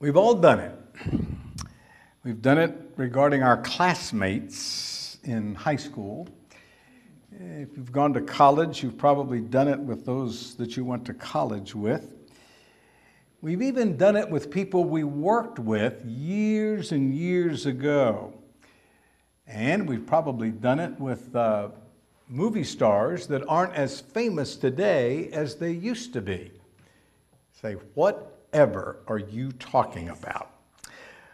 We've all done it. We've done it regarding our classmates in high school. If you've gone to college, you've probably done it with those that you went to college with. We've even done it with people we worked with years and years ago. And we've probably done it with uh, movie stars that aren't as famous today as they used to be. Say, whatever are you talking about?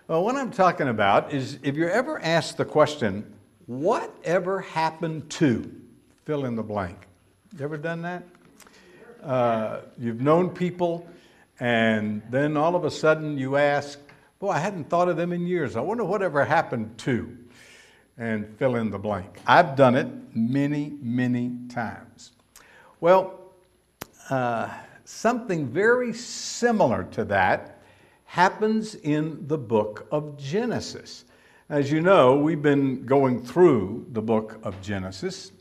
Well, what I'm talking about is if you're ever asked the question, whatever happened to fill in the blank? You ever done that? Uh, you've known people, and then all of a sudden you ask, Boy, I hadn't thought of them in years. I wonder whatever happened to and fill in the blank. I've done it many, many times. Well, uh, something very similar to that happens in the book of Genesis. As you know, we've been going through the book of Genesis,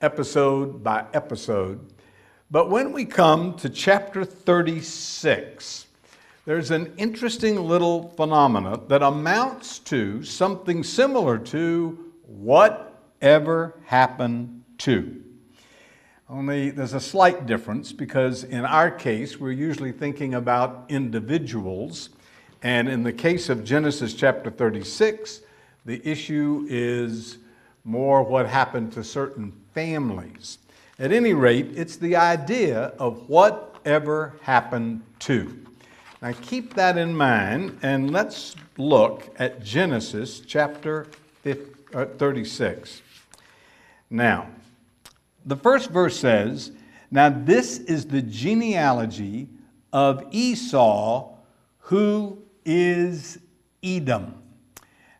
episode by episode. But when we come to chapter 36, there's an interesting little phenomena that amounts to something similar to whatever happened to. Only there's a slight difference because in our case, we're usually thinking about individuals. And in the case of Genesis chapter 36, the issue is more what happened to certain families. At any rate, it's the idea of whatever happened to. Now keep that in mind and let's look at Genesis chapter uh, 36. Now, the first verse says, Now this is the genealogy of Esau, who is Edom.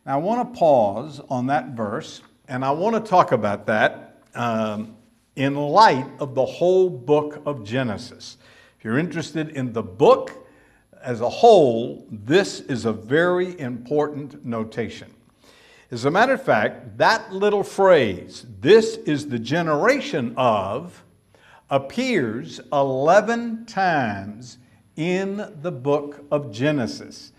Now I want to pause on that verse and I want to talk about that um, in light of the whole book of Genesis. If you're interested in the book, as a whole, this is a very important notation. As a matter of fact, that little phrase, this is the generation of, appears 11 times in the book of Genesis.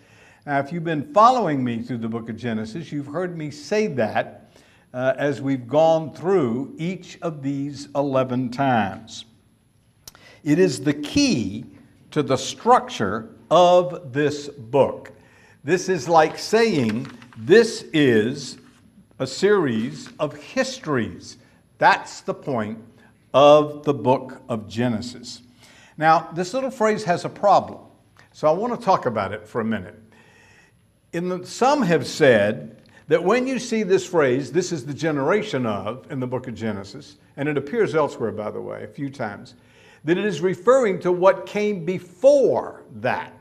Now, if you've been following me through the book of Genesis, you've heard me say that uh, as we've gone through each of these 11 times. It is the key to the structure of this book. This is like saying this is a series of histories. That's the point of the book of Genesis. Now, this little phrase has a problem, so I want to talk about it for a minute. In the, some have said that when you see this phrase, this is the generation of, in the book of Genesis, and it appears elsewhere, by the way, a few times, that it is referring to what came before that.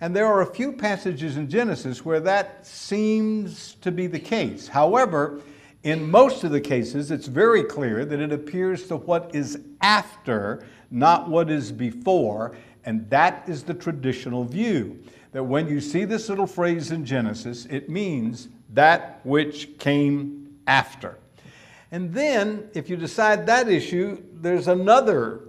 And there are a few passages in Genesis where that seems to be the case. However, in most of the cases, it's very clear that it appears to what is after, not what is before, and that is the traditional view. That when you see this little phrase in Genesis, it means that which came after. And then, if you decide that issue, there's another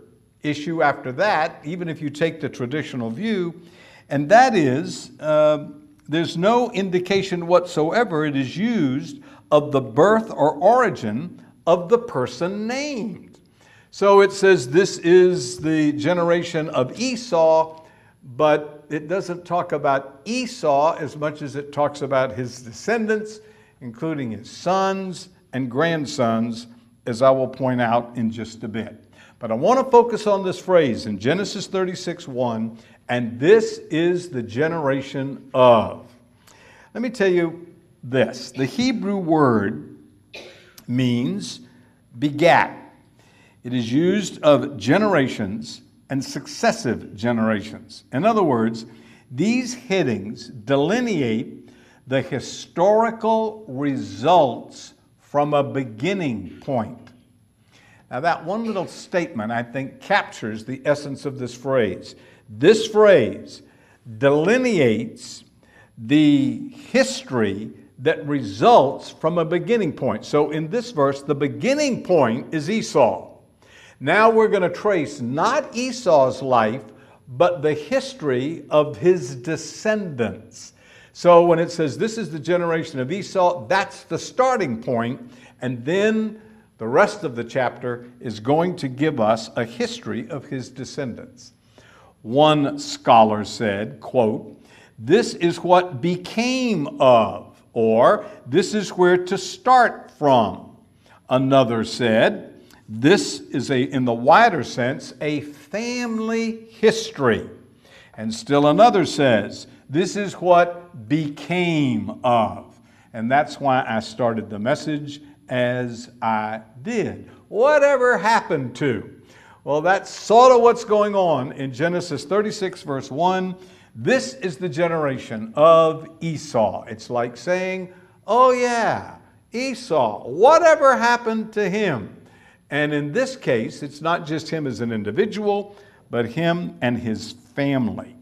issue after that, even if you take the traditional view, and that is uh, there's no indication whatsoever it is used of the birth or origin of the person named. So it says this is the generation of Esau, but it doesn't talk about Esau as much as it talks about his descendants, including his sons and grandsons, as I will point out in just a bit. But I want to focus on this phrase in Genesis 36 1 and this is the generation of. Let me tell you this the Hebrew word means begat. It is used of generations and successive generations. In other words, These headings delineate the historical results from a beginning point. Now, that one little statement, I think, captures the essence of this phrase. This phrase delineates the history that results from a beginning point. So, in this verse, the beginning point is Esau. Now we're going to trace not Esau's life, but the history of his descendants. So when it says this is the generation of Esau, that's the starting point, and then the rest of the chapter is going to give us a history of his descendants. One scholar said, quote, this is what became of, or this is where to start from. Another said, this is a, in the wider sense, a family history. And still another says, this is what became of. And that's why I started the message as I did. Whatever happened to? Well, that's sort of what's going on in Genesis 36, verse 1. This is the generation of Esau. It's like saying, oh, yeah, Esau, whatever happened to him? And in this case, it's not just him as an individual, but him and his family.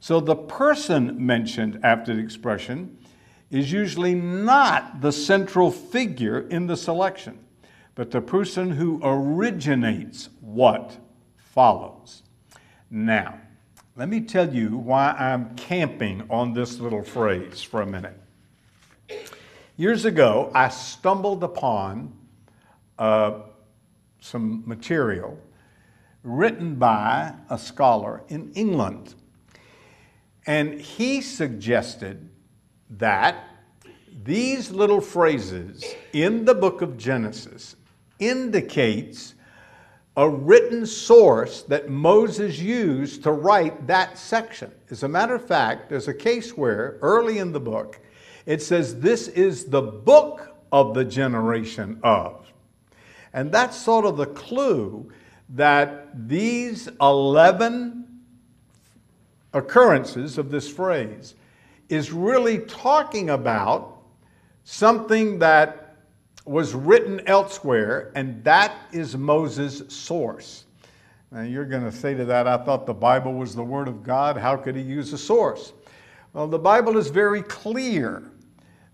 So the person mentioned after the expression is usually not the central figure in the selection, but the person who originates what follows. Now, let me tell you why I'm camping on this little phrase for a minute. Years ago, I stumbled upon a some material written by a scholar in England. And he suggested that these little phrases in the book of Genesis indicates a written source that Moses used to write that section. As a matter of fact, there's a case where early in the book it says this is the book of the generation of. And that's sort of the clue that these 11 occurrences of this phrase is really talking about something that was written elsewhere, and that is Moses' source. Now, you're going to say to that, I thought the Bible was the Word of God. How could he use a source? Well, the Bible is very clear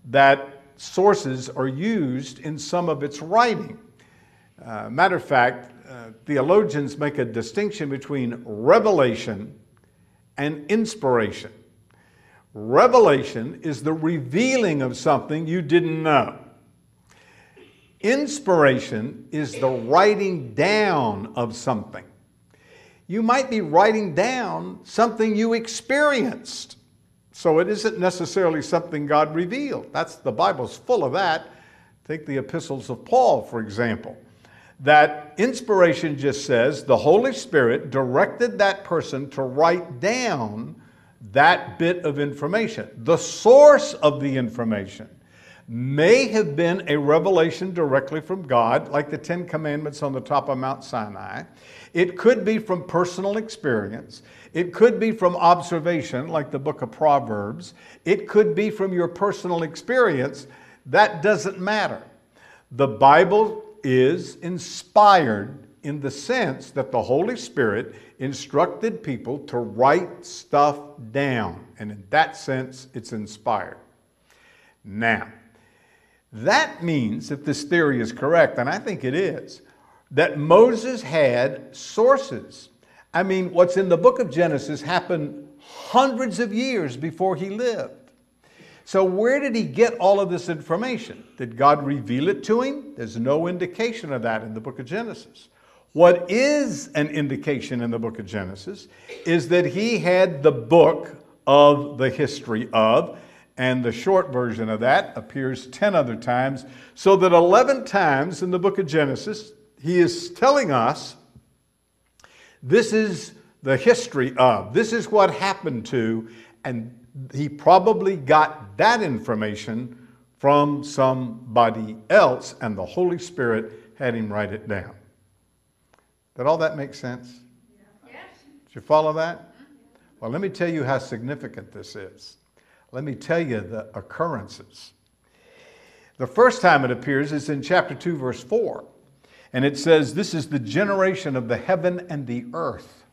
that sources are used in some of its writing. Uh, matter of fact, uh, theologians make a distinction between revelation and inspiration. Revelation is the revealing of something you didn't know. Inspiration is the writing down of something. You might be writing down something you experienced. So it isn't necessarily something God revealed. That's the Bible's full of that. Take the epistles of Paul, for example that inspiration just says the Holy Spirit directed that person to write down that bit of information. The source of the information may have been a revelation directly from God, like the Ten Commandments on the top of Mount Sinai. It could be from personal experience. It could be from observation, like the book of Proverbs. It could be from your personal experience. That doesn't matter. The Bible is inspired in the sense that the Holy Spirit instructed people to write stuff down. And in that sense, it's inspired. Now, that means, if this theory is correct, and I think it is, that Moses had sources. I mean, what's in the book of Genesis happened hundreds of years before he lived. So, where did he get all of this information? Did God reveal it to him? There's no indication of that in the book of Genesis. What is an indication in the book of Genesis is that he had the book of the history of, and the short version of that appears 10 other times, so that 11 times in the book of Genesis, he is telling us this is the history of, this is what happened to, and he probably got that information from somebody else, and the Holy Spirit had him write it down. Did all that make sense? Yes. Did you follow that? Well, let me tell you how significant this is. Let me tell you the occurrences. The first time it appears is in chapter 2, verse 4. And it says, This is the generation of the heaven and the earth.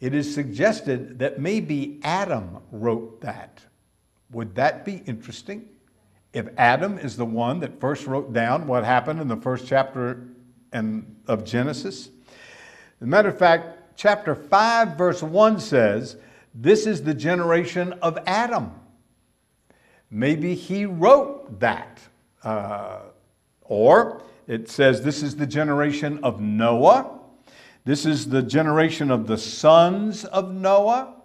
It is suggested that maybe Adam wrote that. Would that be interesting? If Adam is the one that first wrote down what happened in the first chapter and, of Genesis? As a matter of fact, chapter 5, verse 1 says, This is the generation of Adam. Maybe he wrote that. Uh, or it says, This is the generation of Noah. This is the generation of the sons of Noah.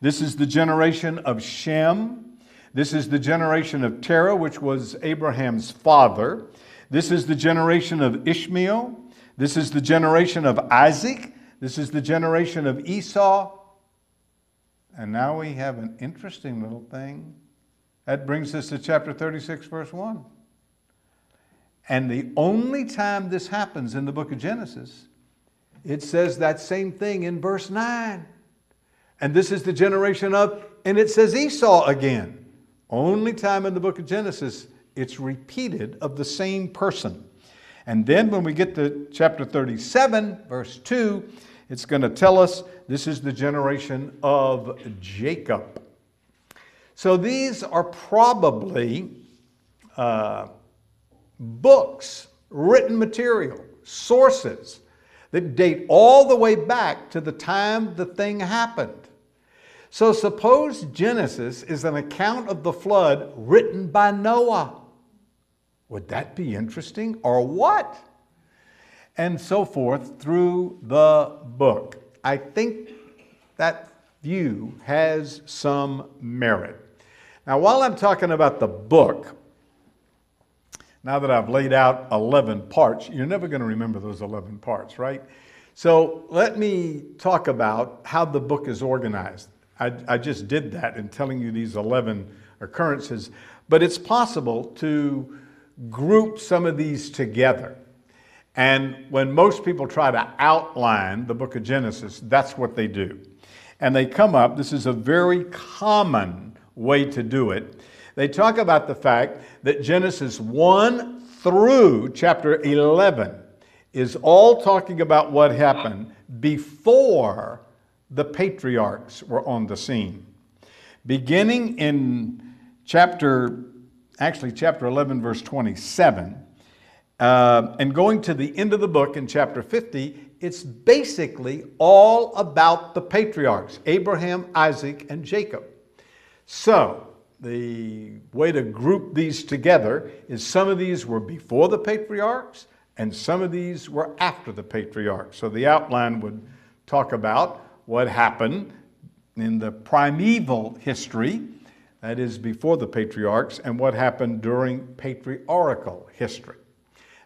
This is the generation of Shem. This is the generation of Terah, which was Abraham's father. This is the generation of Ishmael. This is the generation of Isaac. This is the generation of Esau. And now we have an interesting little thing. That brings us to chapter 36, verse 1. And the only time this happens in the book of Genesis, it says that same thing in verse 9. And this is the generation of, and it says Esau again. Only time in the book of Genesis it's repeated of the same person. And then when we get to chapter 37, verse 2, it's going to tell us this is the generation of Jacob. So these are probably uh, books, written material, sources that date all the way back to the time the thing happened. So suppose Genesis is an account of the flood written by Noah. Would that be interesting or what? And so forth through the book. I think that view has some merit. Now, while I'm talking about the book, now that I've laid out 11 parts, you're never going to remember those 11 parts, right? So let me talk about how the book is organized. I, I just did that in telling you these 11 occurrences, but it's possible to group some of these together. And when most people try to outline the book of Genesis, that's what they do. And they come up, this is a very common way to do it. They talk about the fact that Genesis 1 through chapter 11 is all talking about what happened before the patriarchs were on the scene. Beginning in chapter actually chapter 11, verse 27. Uh, and going to the end of the book in chapter 50, it's basically all about the patriarchs Abraham, Isaac, and Jacob. So, the way to group these together is some of these were before the patriarchs, and some of these were after the patriarchs. So, the outline would talk about what happened in the primeval history that is before the patriarchs, and what happened during patriarchal history.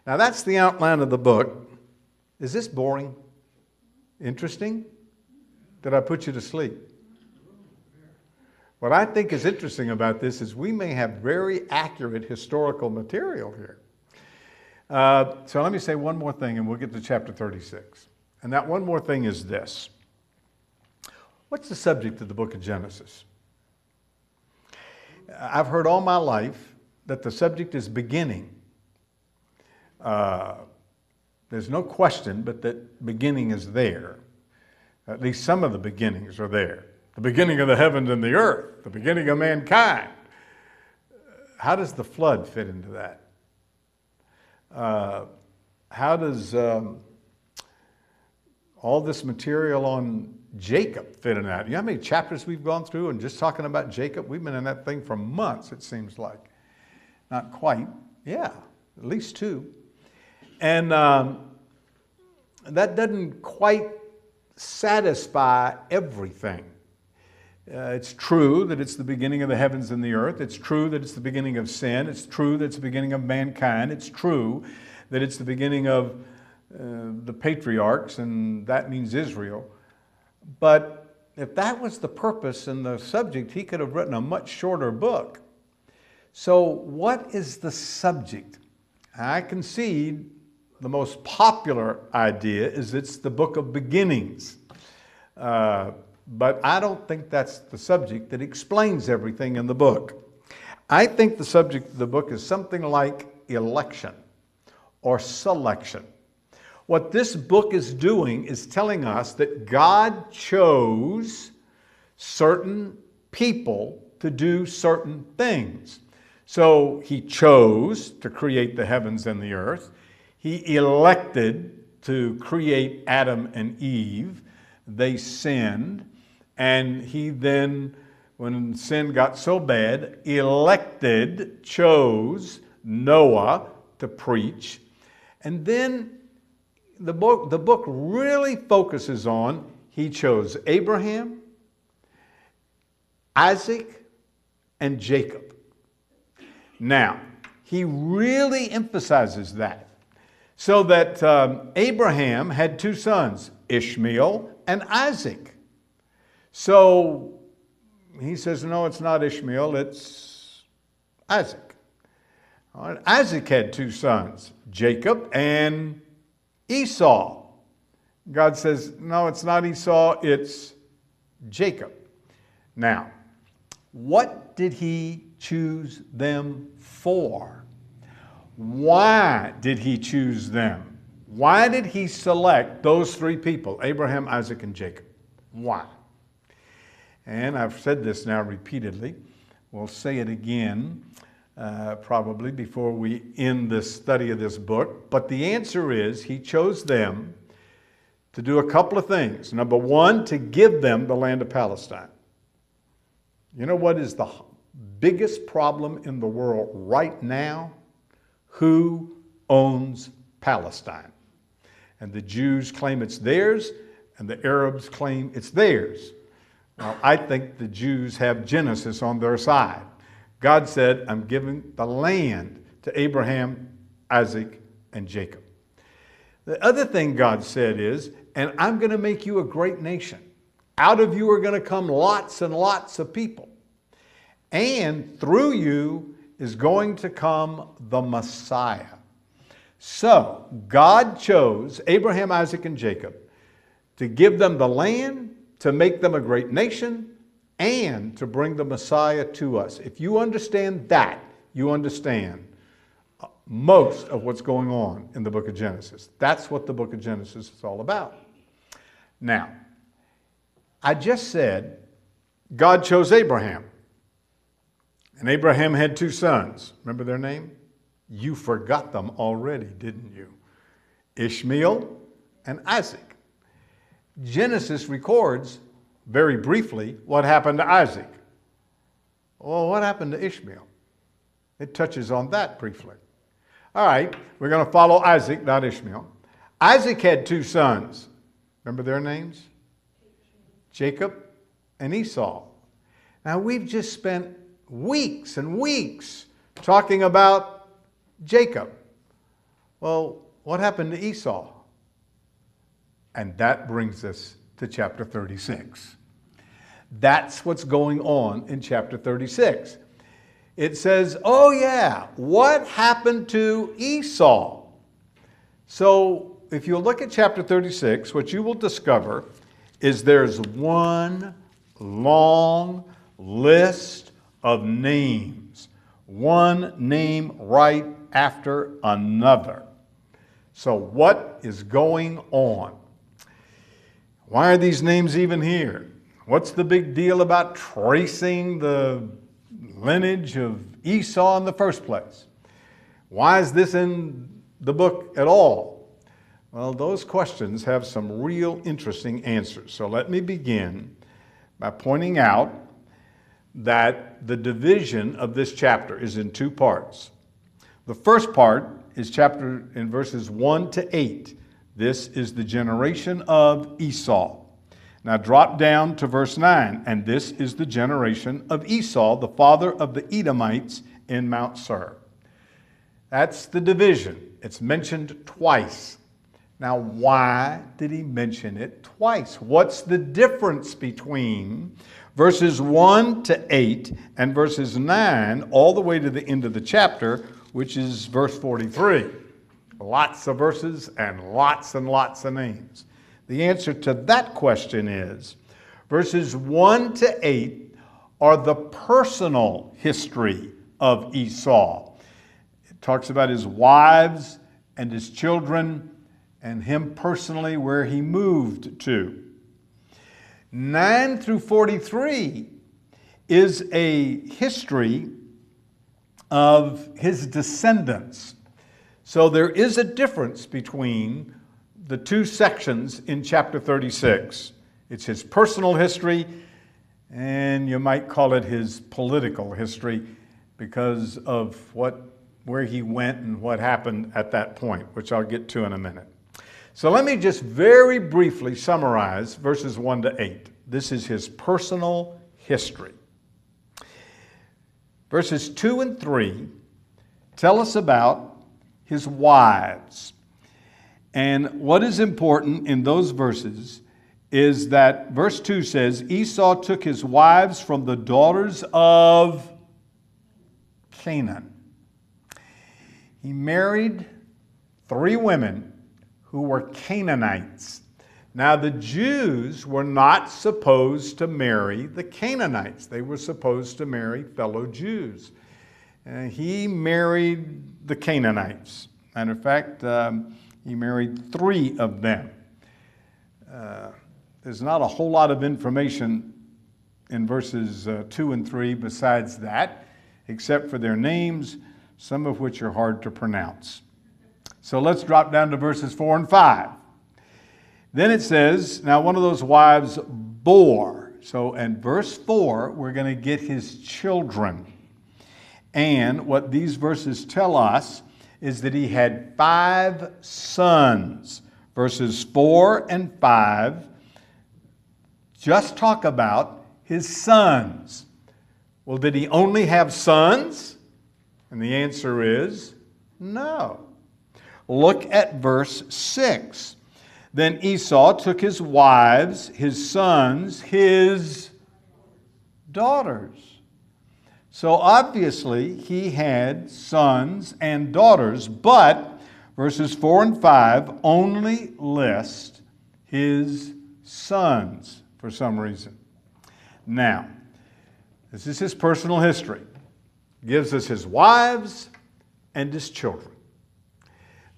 Now, that's the outline of the book. Is this boring? Interesting? Did I put you to sleep? What I think is interesting about this is we may have very accurate historical material here. Uh, so let me say one more thing and we'll get to chapter 36. And that one more thing is this What's the subject of the book of Genesis? I've heard all my life that the subject is beginning. Uh, there's no question but that beginning is there. At least some of the beginnings are there. The beginning of the heavens and the earth, the beginning of mankind. How does the flood fit into that? Uh, how does um, all this material on Jacob fit in that. You know how many chapters we've gone through and just talking about Jacob? We've been in that thing for months, it seems like. Not quite. Yeah, at least two. And um, that doesn't quite satisfy everything. Uh, it's true that it's the beginning of the heavens and the earth. It's true that it's the beginning of sin. It's true that it's the beginning of mankind. It's true that it's the beginning of uh, the patriarchs, and that means Israel. But if that was the purpose and the subject, he could have written a much shorter book. So, what is the subject? I concede the most popular idea is it's the book of beginnings. Uh, but I don't think that's the subject that explains everything in the book. I think the subject of the book is something like election or selection. What this book is doing is telling us that God chose certain people to do certain things. So he chose to create the heavens and the earth. He elected to create Adam and Eve. They sinned. And he then, when sin got so bad, elected, chose Noah to preach. And then the book, the book really focuses on he chose Abraham, Isaac, and Jacob. Now, he really emphasizes that. So that um, Abraham had two sons, Ishmael and Isaac. So he says, No, it's not Ishmael, it's Isaac. Isaac had two sons, Jacob and Esau. God says, No, it's not Esau, it's Jacob. Now, what did he choose them for? Why did he choose them? Why did he select those three people, Abraham, Isaac, and Jacob? Why? And I've said this now repeatedly. We'll say it again uh, probably before we end this study of this book. But the answer is he chose them to do a couple of things. Number one, to give them the land of Palestine. You know what is the biggest problem in the world right now? Who owns Palestine? And the Jews claim it's theirs, and the Arabs claim it's theirs. Well, I think the Jews have Genesis on their side. God said, I'm giving the land to Abraham, Isaac, and Jacob. The other thing God said is, and I'm going to make you a great nation. Out of you are going to come lots and lots of people. And through you is going to come the Messiah. So God chose Abraham, Isaac, and Jacob to give them the land, to make them a great nation, and to bring the Messiah to us. If you understand that, you understand most of what's going on in the book of Genesis. That's what the book of Genesis is all about. Now, I just said God chose Abraham. And Abraham had two sons. Remember their name? You forgot them already, didn't you? Ishmael and Isaac. Genesis records very briefly what happened to Isaac. Well, what happened to Ishmael? It touches on that briefly. All right, we're going to follow Isaac, not Ishmael. Isaac had two sons. Remember their names? Jacob and Esau. Now, we've just spent weeks and weeks talking about Jacob. Well, what happened to Esau? And that brings us to chapter 36. That's what's going on in chapter 36. It says, Oh, yeah, what happened to Esau? So, if you look at chapter 36, what you will discover is there's one long list of names, one name right after another. So, what is going on? Why are these names even here? What's the big deal about tracing the lineage of Esau in the first place? Why is this in the book at all? Well, those questions have some real interesting answers. So let me begin by pointing out that the division of this chapter is in two parts. The first part is chapter in verses 1 to 8. This is the generation of Esau. Now drop down to verse 9. And this is the generation of Esau, the father of the Edomites in Mount Seir. That's the division. It's mentioned twice. Now, why did he mention it twice? What's the difference between verses 1 to 8 and verses 9 all the way to the end of the chapter, which is verse 43? Lots of verses and lots and lots of names. The answer to that question is Verses 1 to 8 are the personal history of Esau. It talks about his wives and his children and him personally where he moved to. 9 through 43 is a history of his descendants. So there is a difference between the two sections in chapter 36. It's his personal history, and you might call it his political history because of what, where he went and what happened at that point, which I'll get to in a minute. So let me just very briefly summarize verses 1 to 8. This is his personal history. Verses 2 and 3 tell us about his wives. And what is important in those verses is that verse 2 says Esau took his wives from the daughters of Canaan. He married three women who were Canaanites. Now, the Jews were not supposed to marry the Canaanites, they were supposed to marry fellow Jews. And he married the Canaanites. Matter of fact, um, he married three of them. Uh, there's not a whole lot of information in verses uh, 2 and 3 besides that, except for their names, some of which are hard to pronounce. So let's drop down to verses 4 and 5. Then it says, Now one of those wives bore. So in verse 4, we're going to get his children. And what these verses tell us is that he had five sons. Verses 4 and 5 just talk about his sons. Well, did he only have sons? And the answer is no. Look at verse 6. Then Esau took his wives, his sons, his daughters. So obviously, he had sons and daughters, but verses 4 and 5 only list his sons for some reason. Now, this is his personal history. Gives us his wives and his children.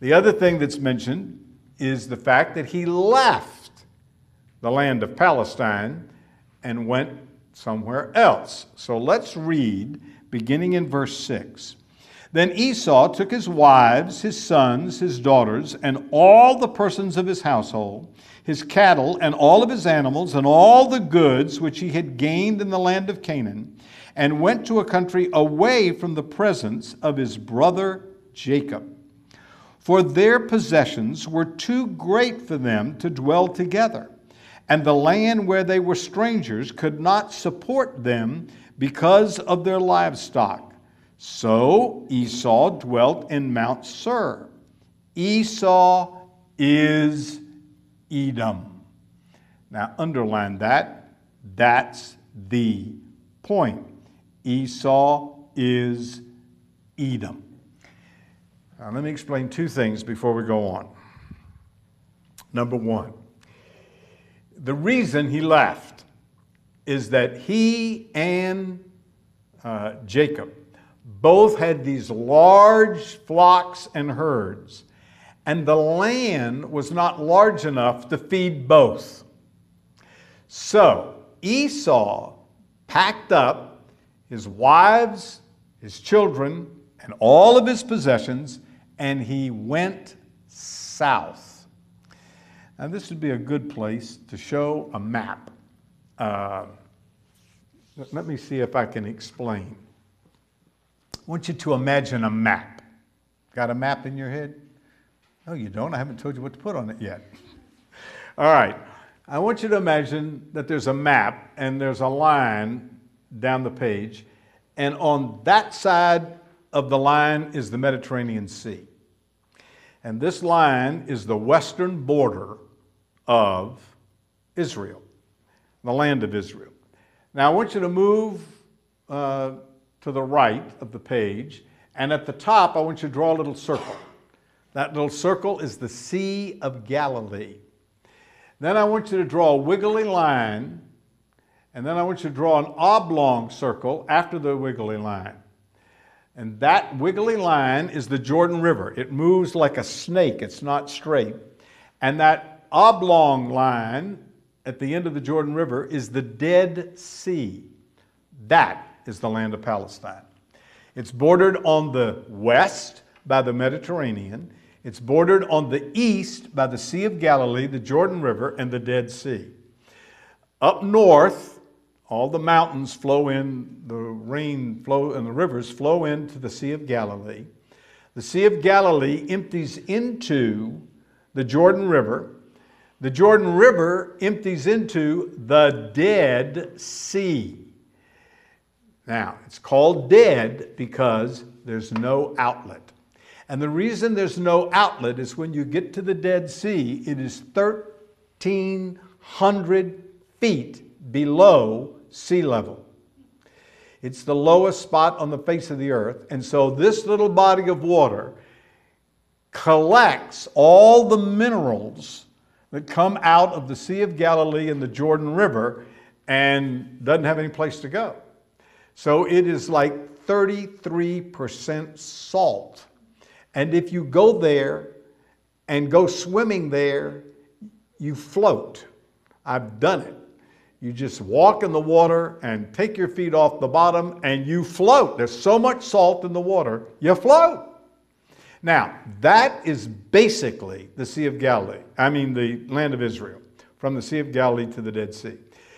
The other thing that's mentioned is the fact that he left the land of Palestine and went somewhere else. So let's read beginning in verse 6. Then Esau took his wives, his sons, his daughters, and all the persons of his household, his cattle, and all of his animals, and all the goods which he had gained in the land of Canaan, and went to a country away from the presence of his brother Jacob for their possessions were too great for them to dwell together, and the land where they were strangers could not support them because of their livestock. So Esau dwelt in Mount Seir. Esau is Edom. Now, underline that. That's the point. Esau is Edom. Now, let me explain two things before we go on. Number one, the reason he left is that he and uh, Jacob both had these large flocks and herds, and the land was not large enough to feed both. So Esau packed up his wives, his children, and all of his possessions and he went south. Now, this would be a good place to show a map. Uh, let me see if I can explain. I want you to imagine a map. Got a map in your head? No, you don't. I haven't told you what to put on it yet. All right. I want you to imagine that there's a map and there's a line down the page, and on that side of the line is the Mediterranean Sea. And this line is the western border of Israel, the land of Israel. Now, I want you to move uh, to the right of the page, and at the top, I want you to draw a little circle. That little circle is the Sea of Galilee. Then I want you to draw a wiggly line And then I want you to draw an oblong circle after the wiggly line. And that wiggly line is the Jordan River. It moves like a snake, it's not straight. And that oblong line at the end of the Jordan River is the Dead Sea. That is the land of Palestine. It's bordered on the west by the Mediterranean. It's bordered on the east by the Sea of Galilee, the Jordan River, and the Dead Sea. Up north, all the mountains flow in, the rain flow and the rivers flow into the Sea of Galilee. The Sea of Galilee empties into the Jordan River. The Jordan River empties into the Dead Sea. Now, it's called dead because there's no outlet. And the reason there's no outlet is when you get to the Dead Sea, it is 1,300 feet below sea level. It's the lowest spot on the face of the earth. And so this little body of water collects all the minerals that come out of the Sea of Galilee and the Jordan River and doesn't have any place to go. So it is like 33% salt. And if you go there and go swimming there, you float. I've done it. You just walk in the water and take your feet off the bottom and you float. There's so much salt in the water, you float. Now, that is basically the Sea of Galilee. I mean, the land of Israel, from the Sea of Galilee to the Dead Sea.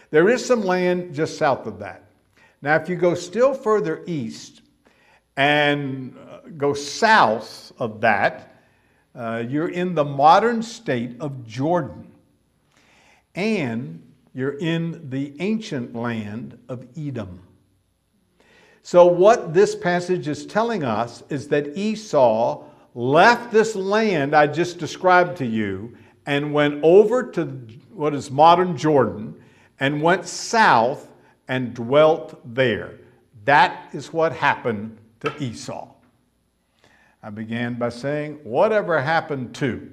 There is some land just south of that. Now, if you go still further east and uh, go south of that, uh, you're in the modern state of Jordan. And you're in the ancient land of Edom. So, what this passage is telling us is that Esau left this land I just described to you and went over to what is modern Jordan and went south and dwelt there. That is what happened to Esau. I began by saying, whatever happened to?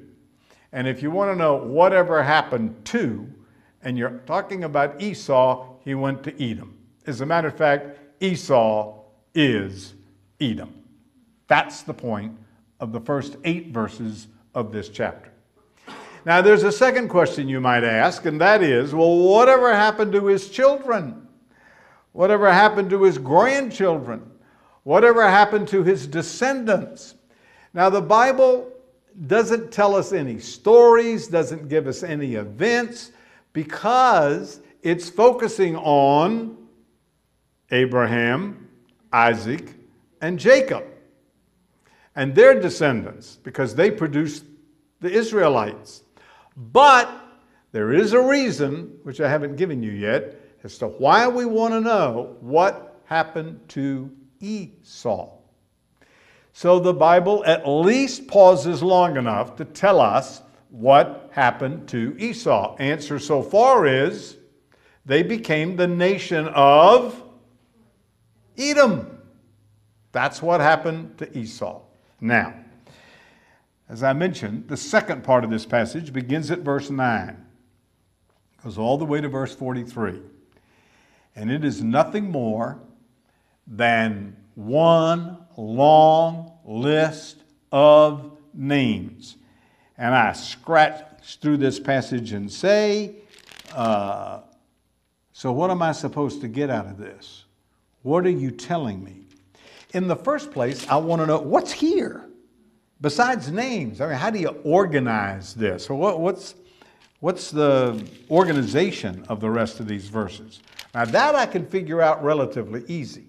And if you want to know whatever happened to, and you're talking about Esau, he went to Edom. As a matter of fact, Esau is Edom. That's the point of the first eight verses of this chapter. Now, there's a second question you might ask, and that is well, whatever happened to his children? Whatever happened to his grandchildren? Whatever happened to his descendants? Now, the Bible doesn't tell us any stories, doesn't give us any events, because it's focusing on Abraham, Isaac, and Jacob and their descendants because they produced the Israelites. But there is a reason, which I haven't given you yet, as to why we want to know what happened to Esau. So the Bible at least pauses long enough to tell us what happened to Esau. Answer so far is they became the nation of Edom. That's what happened to Esau. Now, as I mentioned, the second part of this passage begins at verse 9, goes all the way to verse 43. And it is nothing more than one long list of names. And I scratch through this passage and say, uh, So, what am I supposed to get out of this? What are you telling me? In the first place, I want to know what's here besides names. I mean, how do you organize this? Or what, what's, what's the organization of the rest of these verses? Now, that I can figure out relatively easy.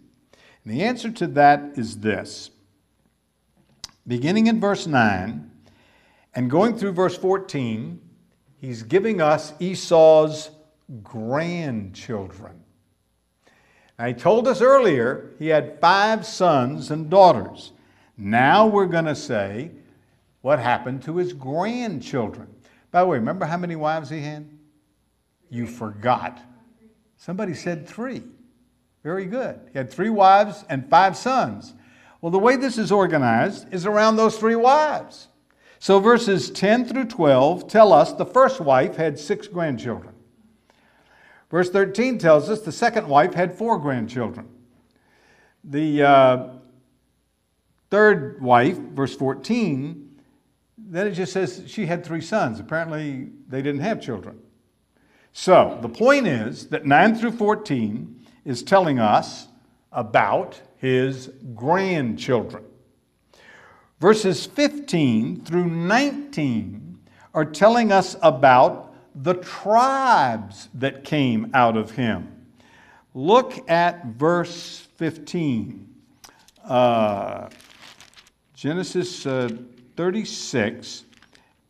And the answer to that is this. Beginning in verse 9 and going through verse 14, he's giving us Esau's grandchildren. Now, he told us earlier he had five sons and daughters. Now we're going to say what happened to his grandchildren. By the way, remember how many wives he had? You forgot. Somebody said three. Very good. He had three wives and five sons. Well, the way this is organized is around those three wives. So verses 10 through 12 tell us the first wife had six grandchildren. Verse 13 tells us the second wife had four grandchildren. The uh, third wife, verse 14, then it just says she had three sons. Apparently, they didn't have children. So, the point is that 9 through 14 is telling us about his grandchildren. Verses 15 through 19 are telling us about the tribes that came out of him. Look at verse 15. Uh, Genesis uh, 36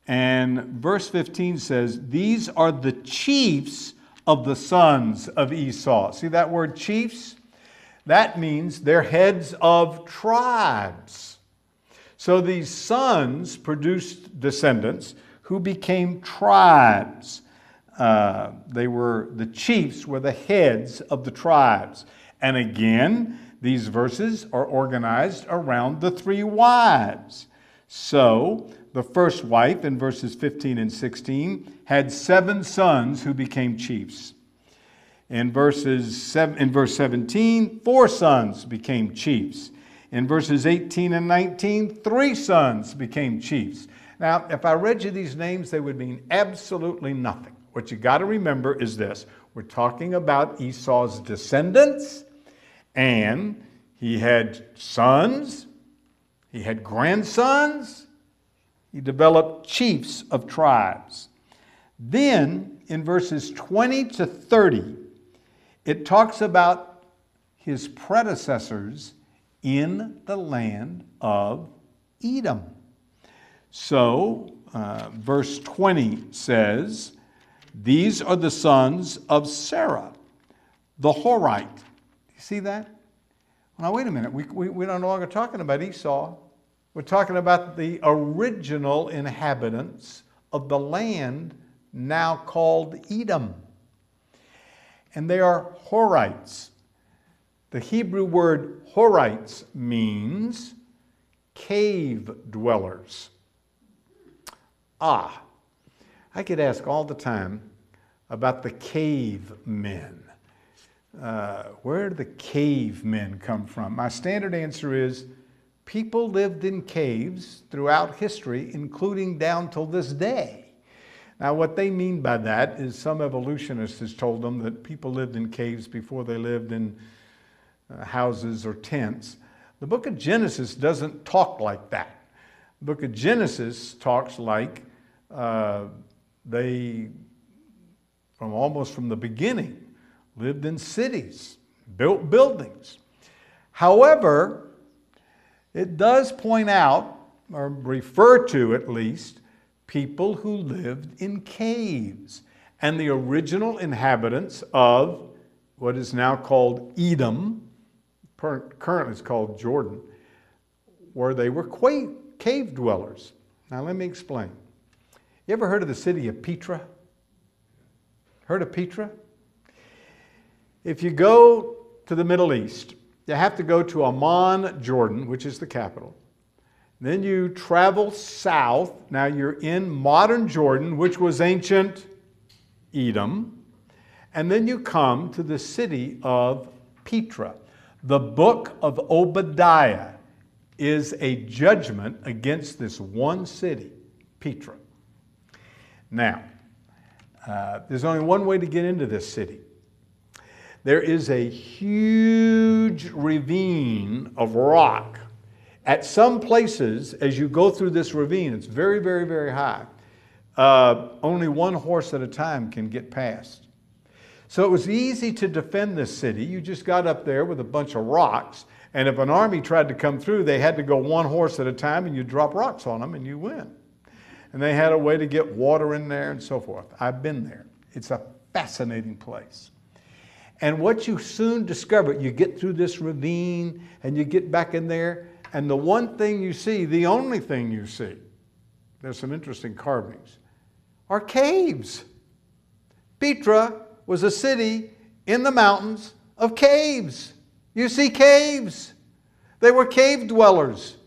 and verse 15 says, These are the chiefs of the sons of Esau. See that word chiefs? That means they're heads of tribes. So these sons produced descendants who became tribes. Uh, they were the chiefs, were the heads of the tribes. And again, these verses are organized around the three wives. So, the first wife in verses 15 and 16 had seven sons who became chiefs. In, verses in verse 17, four sons became chiefs. In verses 18 and 19, three sons became chiefs. Now, if I read you these names, they would mean absolutely nothing. What you got to remember is this we're talking about Esau's descendants, and he had sons, he had grandsons, he developed chiefs of tribes. Then, in verses 20 to 30, it talks about his predecessors in the land of Edom. So, uh, verse 20 says, These are the sons of Seir, the Horite. You see that? Now, wait a minute. We, we, we're no longer talking about Esau. We're talking about the original inhabitants of the land now called Edom. And they are Horites. The Hebrew word Horites means cave dwellers. Ah, I could ask all the time about the cave men. Uh, where did the cave men come from? My standard answer is people lived in caves throughout history, including down till this day. Now, what they mean by that is some evolutionist has told them that people lived in caves before they lived in houses or tents. The book of Genesis doesn't talk like that. The book of Genesis talks like uh, they, from almost from the beginning, lived in cities, built buildings. However, it does point out, or refer to at least, people who lived in caves. And the original inhabitants of what is now called Edom, currently it's called Jordan, where they were cave dwellers. Now, let me explain. You ever heard of the city of Petra? Heard of Petra? If you go to the Middle East, you have to go to Amman, Jordan, which is the capital. Then you travel south. Now you're in modern Jordan, which was ancient Edom. And then you come to the city of Petra. The book of Obadiah is a judgment against this one city, Petra. Now, uh, there's only one way to get into this city there is a huge ravine of rock. At some places, as you go through this ravine, it's very, very, very high. Uh, only one horse at a time can get past. So it was easy to defend this city. You just got up there with a bunch of rocks, and if an army tried to come through, they had to go one horse at a time, and you drop rocks on them, and you win. And they had a way to get water in there and so forth. I've been there. It's a fascinating place. And what you soon discover, you get through this ravine and you get back in there, and the one thing you see, the only thing you see, there's some interesting carvings, are caves. Petra was a city in the mountains of caves. You see caves. They were cave dwellers.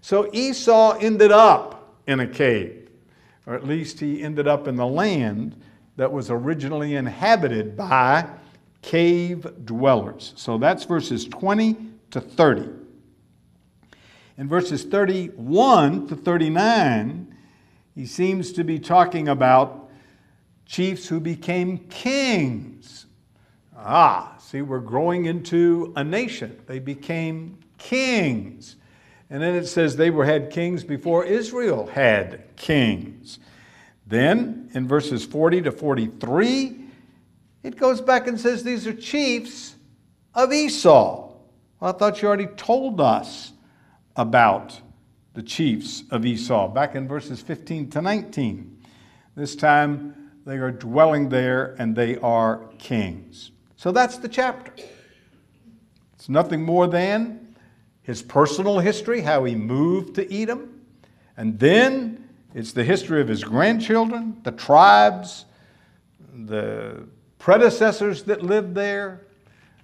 So Esau ended up in a cave, or at least he ended up in the land that was originally inhabited by cave dwellers. So that's verses 20 to 30. In verses 31 to 39, he seems to be talking about chiefs who became kings. Ah, see, we're growing into a nation. They became kings. And then it says they were had kings before Israel had kings. Then in verses 40 to 43, it goes back and says these are chiefs of Esau. Well, I thought you already told us about the chiefs of Esau back in verses 15 to 19. This time they are dwelling there and they are kings. So that's the chapter. It's nothing more than his personal history, how he moved to Edom, and then it's the history of his grandchildren, the tribes, the predecessors that lived there,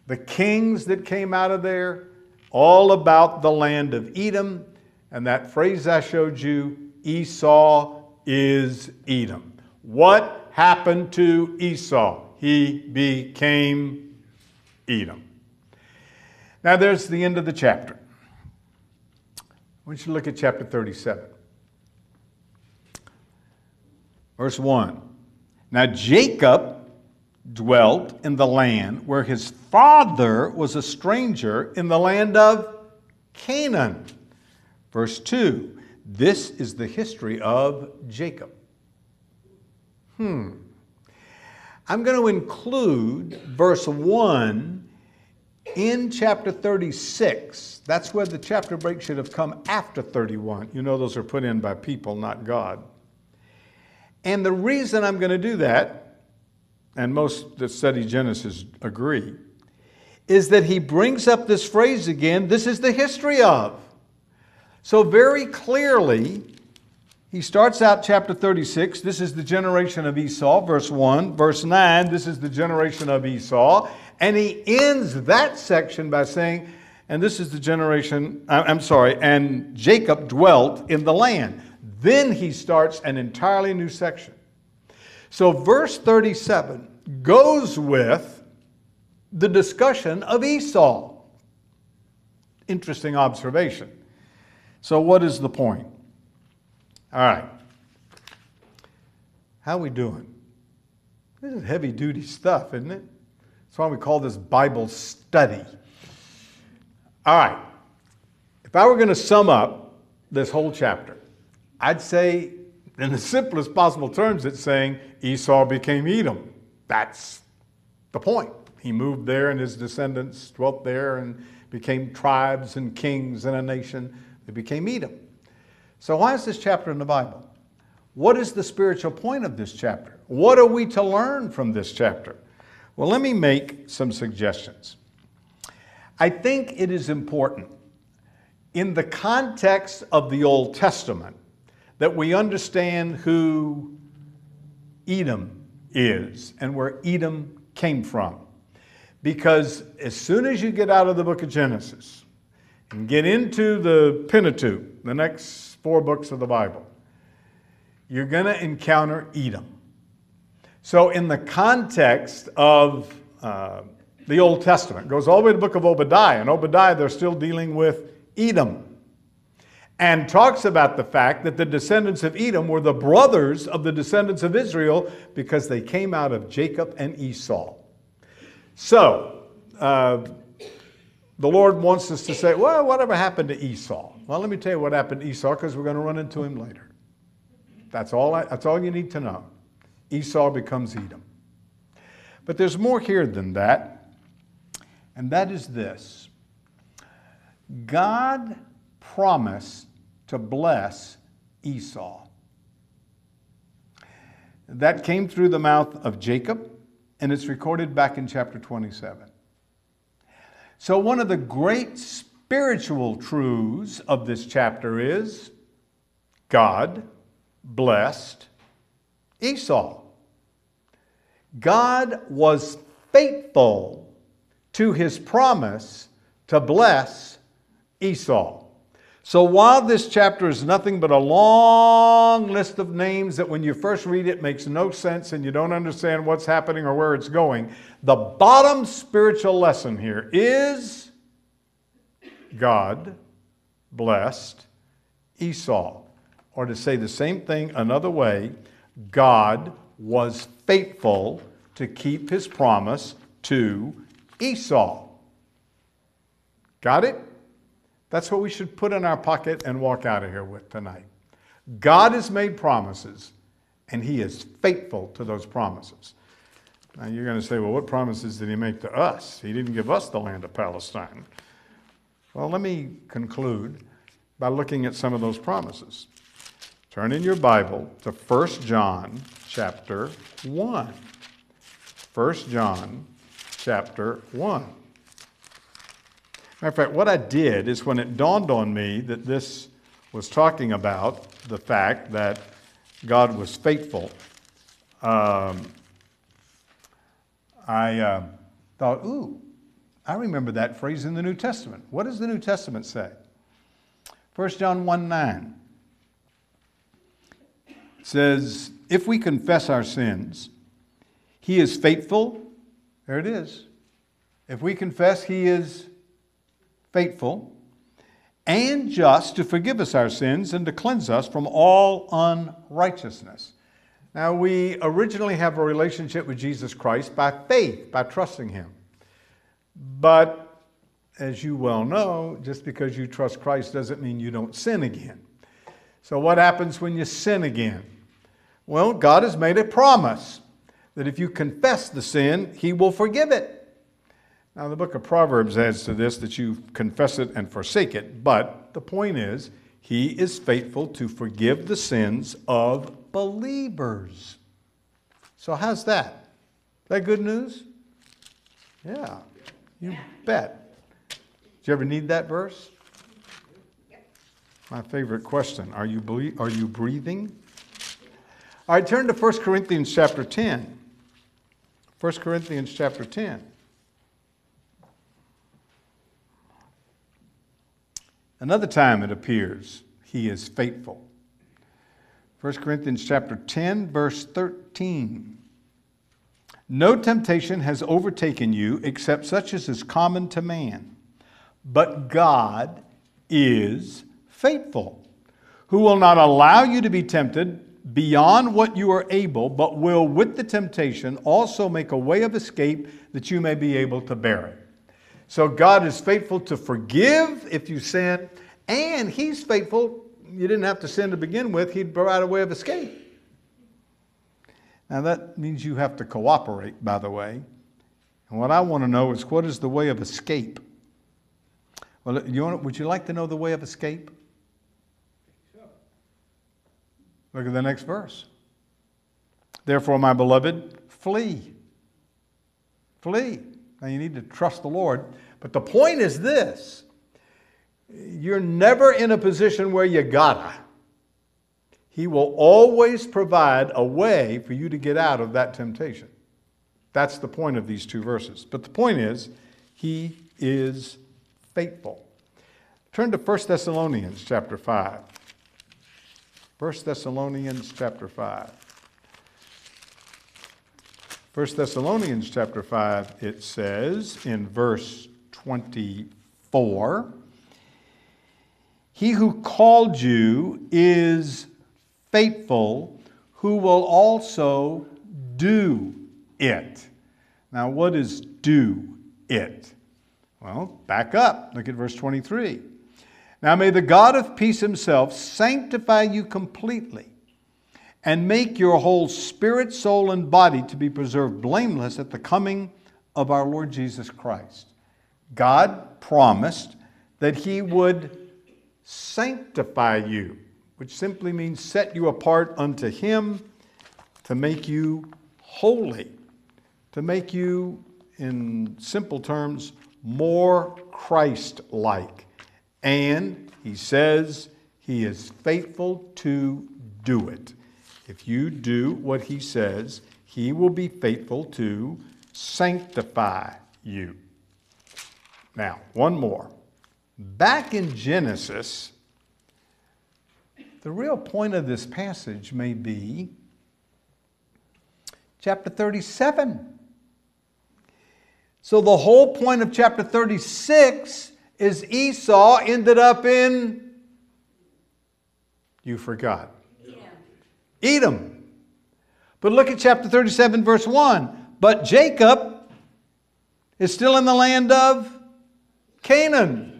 the kings that came out of there, all about the land of Edom. And that phrase I showed you, Esau is Edom. What happened to Esau? He became Edom. Now there's the end of the chapter. I want you look at chapter 37. Verse 1. Now Jacob dwelt in the land where his father was a stranger in the land of Canaan. Verse 2 This is the history of Jacob. Hmm. I'm going to include verse 1 in chapter 36. That's where the chapter break should have come after 31. You know, those are put in by people, not God. And the reason I'm going to do that and most that study Genesis agree, is that he brings up this phrase again this is the history of. So, very clearly, he starts out chapter 36, this is the generation of Esau, verse 1. Verse 9, this is the generation of Esau. And he ends that section by saying, and this is the generation, I'm sorry, and Jacob dwelt in the land. Then he starts an entirely new section. So, verse 37 goes with the discussion of Esau. Interesting observation. So, what is the point? All right. How are we doing? This is heavy duty stuff, isn't it? That's why we call this Bible study. All right. If I were going to sum up this whole chapter, I'd say in the simplest possible terms, it's saying Esau became Edom. That's the point. He moved there, and his descendants dwelt there and became tribes and kings and a nation. They became Edom. So, why is this chapter in the Bible? What is the spiritual point of this chapter? What are we to learn from this chapter? Well, let me make some suggestions. I think it is important in the context of the Old Testament that we understand who Edom is and where Edom came from. Because as soon as you get out of the book of Genesis and get into the Pentateuch, the next four books of the Bible, you're going to encounter Edom. So, in the context of uh, the Old Testament, goes all the way to the book of Obadiah. And Obadiah, they're still dealing with Edom and talks about the fact that the descendants of Edom were the brothers of the descendants of Israel because they came out of Jacob and Esau. So, uh, the Lord wants us to say, well, whatever happened to Esau? Well, let me tell you what happened to Esau because we're going to run into him later. That's all, I, that's all you need to know. Esau becomes Edom. But there's more here than that, and that is this God promised to bless Esau. That came through the mouth of Jacob, and it's recorded back in chapter 27. So, one of the great spiritual truths of this chapter is God blessed Esau. God was faithful to his promise to bless Esau. So while this chapter is nothing but a long list of names that when you first read it makes no sense and you don't understand what's happening or where it's going, the bottom spiritual lesson here is God blessed Esau. Or to say the same thing another way, God was faithful to keep his promise to Esau. Got it? That's what we should put in our pocket and walk out of here with tonight. God has made promises, and He is faithful to those promises. Now you're going to say, well, what promises did He make to us? He didn't give us the land of Palestine. Well, let me conclude by looking at some of those promises. Turn in your Bible to 1 John chapter 1. 1 John chapter 1. Matter of fact, what I did is when it dawned on me that this was talking about the fact that God was faithful, um, I uh, thought, ooh, I remember that phrase in the New Testament. What does the New Testament say? 1 John 1 9 says, If we confess our sins, he is faithful. There it is. If we confess, he is faithful and just to forgive us our sins and to cleanse us from all unrighteousness. Now, we originally have a relationship with Jesus Christ by faith, by trusting Him. But as you well know, just because you trust Christ doesn't mean you don't sin again. So, what happens when you sin again? Well, God has made a promise that if you confess the sin, He will forgive it. Now, the book of Proverbs adds to this that you confess it and forsake it, but the point is, he is faithful to forgive the sins of believers. So, how's that? That good news? Yeah, you bet. Did you ever need that verse? My favorite question. Are you, ble- are you breathing? All right, turn to 1 Corinthians chapter 10. 1 Corinthians chapter 10. Another time it appears he is faithful. 1 Corinthians chapter 10 verse 13. No temptation has overtaken you except such as is common to man. But God is faithful, who will not allow you to be tempted beyond what you are able, but will with the temptation also make a way of escape that you may be able to bear it. So God is faithful to forgive if you sin, and He's faithful. You didn't have to sin to begin with, He'd provide a way of escape. Now, that means you have to cooperate, by the way. And what I want to know is what is the way of escape? Well, you want, would you like to know the way of escape? Look at the next verse. Therefore, my beloved, flee. Flee. Now you need to trust the Lord. But the point is this you're never in a position where you gotta. He will always provide a way for you to get out of that temptation. That's the point of these two verses. But the point is, He is faithful. Turn to 1 Thessalonians chapter 5. 1 Thessalonians chapter 5. 1 Thessalonians chapter 5, it says in verse 24 He who called you is faithful, who will also do it. Now, what is do it? Well, back up. Look at verse 23. Now, may the God of peace himself sanctify you completely and make your whole spirit, soul, and body to be preserved blameless at the coming of our Lord Jesus Christ. God promised that He would sanctify you, which simply means set you apart unto Him to make you holy, to make you, in simple terms, more Christ like. And He says He is faithful to do it. If you do what he says, he will be faithful to sanctify you. Now, one more. Back in Genesis the real point of this passage may be chapter 37. So the whole point of chapter 36 is Esau ended up in, you forgot, Edom. But look at chapter 37, verse 1. But Jacob is still in the land of Canaan.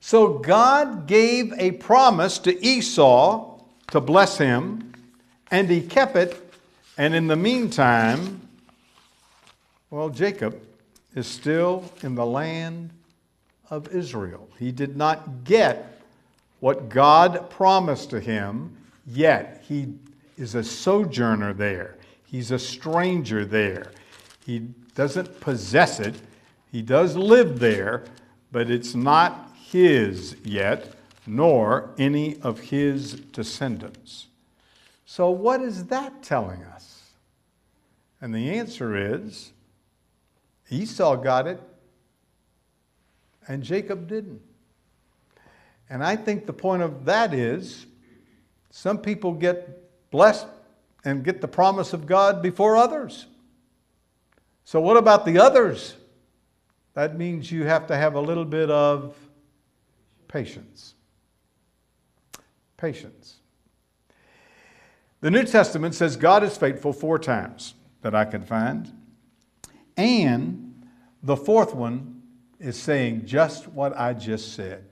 So God gave a promise to Esau to bless him, and he kept it. And in the meantime, well, Jacob is still in the land of Israel. He did not get what God promised to him yet. He is a sojourner there, he's a stranger there. He doesn't possess it, he does live there, but it's not his yet, nor any of his descendants. So, what is that telling us? And the answer is Esau got it, and Jacob didn't. And I think the point of that is some people get blessed and get the promise of God before others. So, what about the others? That means you have to have a little bit of patience. Patience. The New Testament says God is faithful four times that I can find. And the fourth one is saying just what I just said.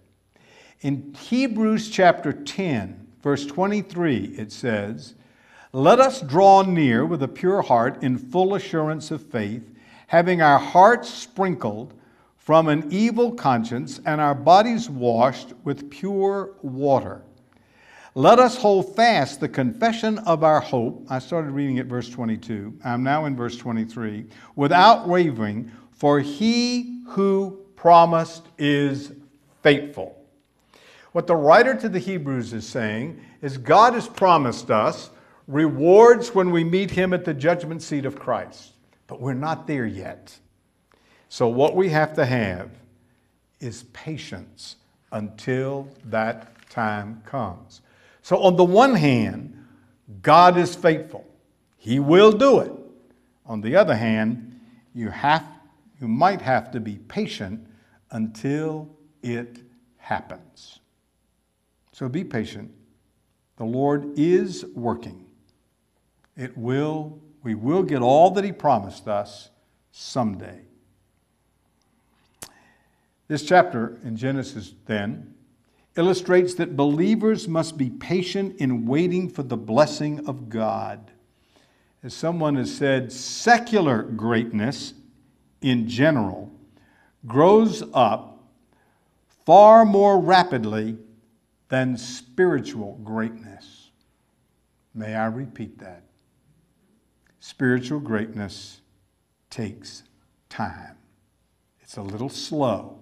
In Hebrews chapter 10, verse 23, it says, Let us draw near with a pure heart in full assurance of faith, having our hearts sprinkled from an evil conscience and our bodies washed with pure water. Let us hold fast the confession of our hope. I started reading at verse 22. I'm now in verse 23. Without wavering, for he who promised is faithful. What the writer to the Hebrews is saying is God has promised us rewards when we meet him at the judgment seat of Christ, but we're not there yet. So, what we have to have is patience until that time comes. So, on the one hand, God is faithful. He will do it. On the other hand, you, have, you might have to be patient until it happens. So be patient. The Lord is working. It will, we will get all that He promised us someday. This chapter in Genesis, then, illustrates that believers must be patient in waiting for the blessing of God. As someone has said, secular greatness in general grows up far more rapidly than spiritual greatness. May I repeat that? Spiritual greatness takes time. It's a little slow,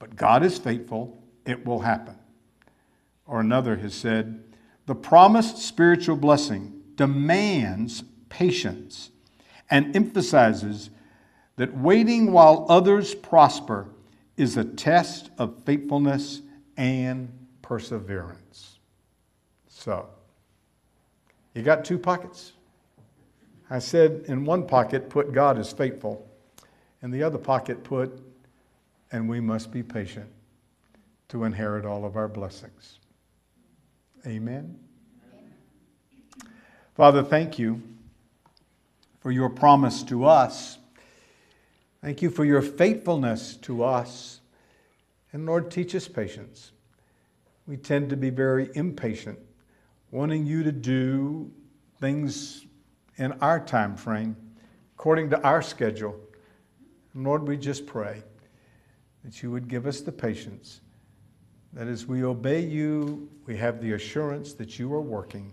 but God is faithful. It will happen or another has said, the promised spiritual blessing demands patience and emphasizes that waiting while others prosper is a test of faithfulness and perseverance. So, you got two pockets. I said in one pocket, put God is faithful, in the other pocket, put, and we must be patient to inherit all of our blessings. Amen. Father, thank you for your promise to us. Thank you for your faithfulness to us. And Lord, teach us patience. We tend to be very impatient, wanting you to do things in our time frame, according to our schedule. And Lord, we just pray that you would give us the patience that as we obey you, we have the assurance that you are working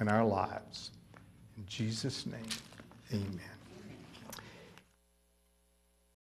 in our lives. In Jesus' name, amen.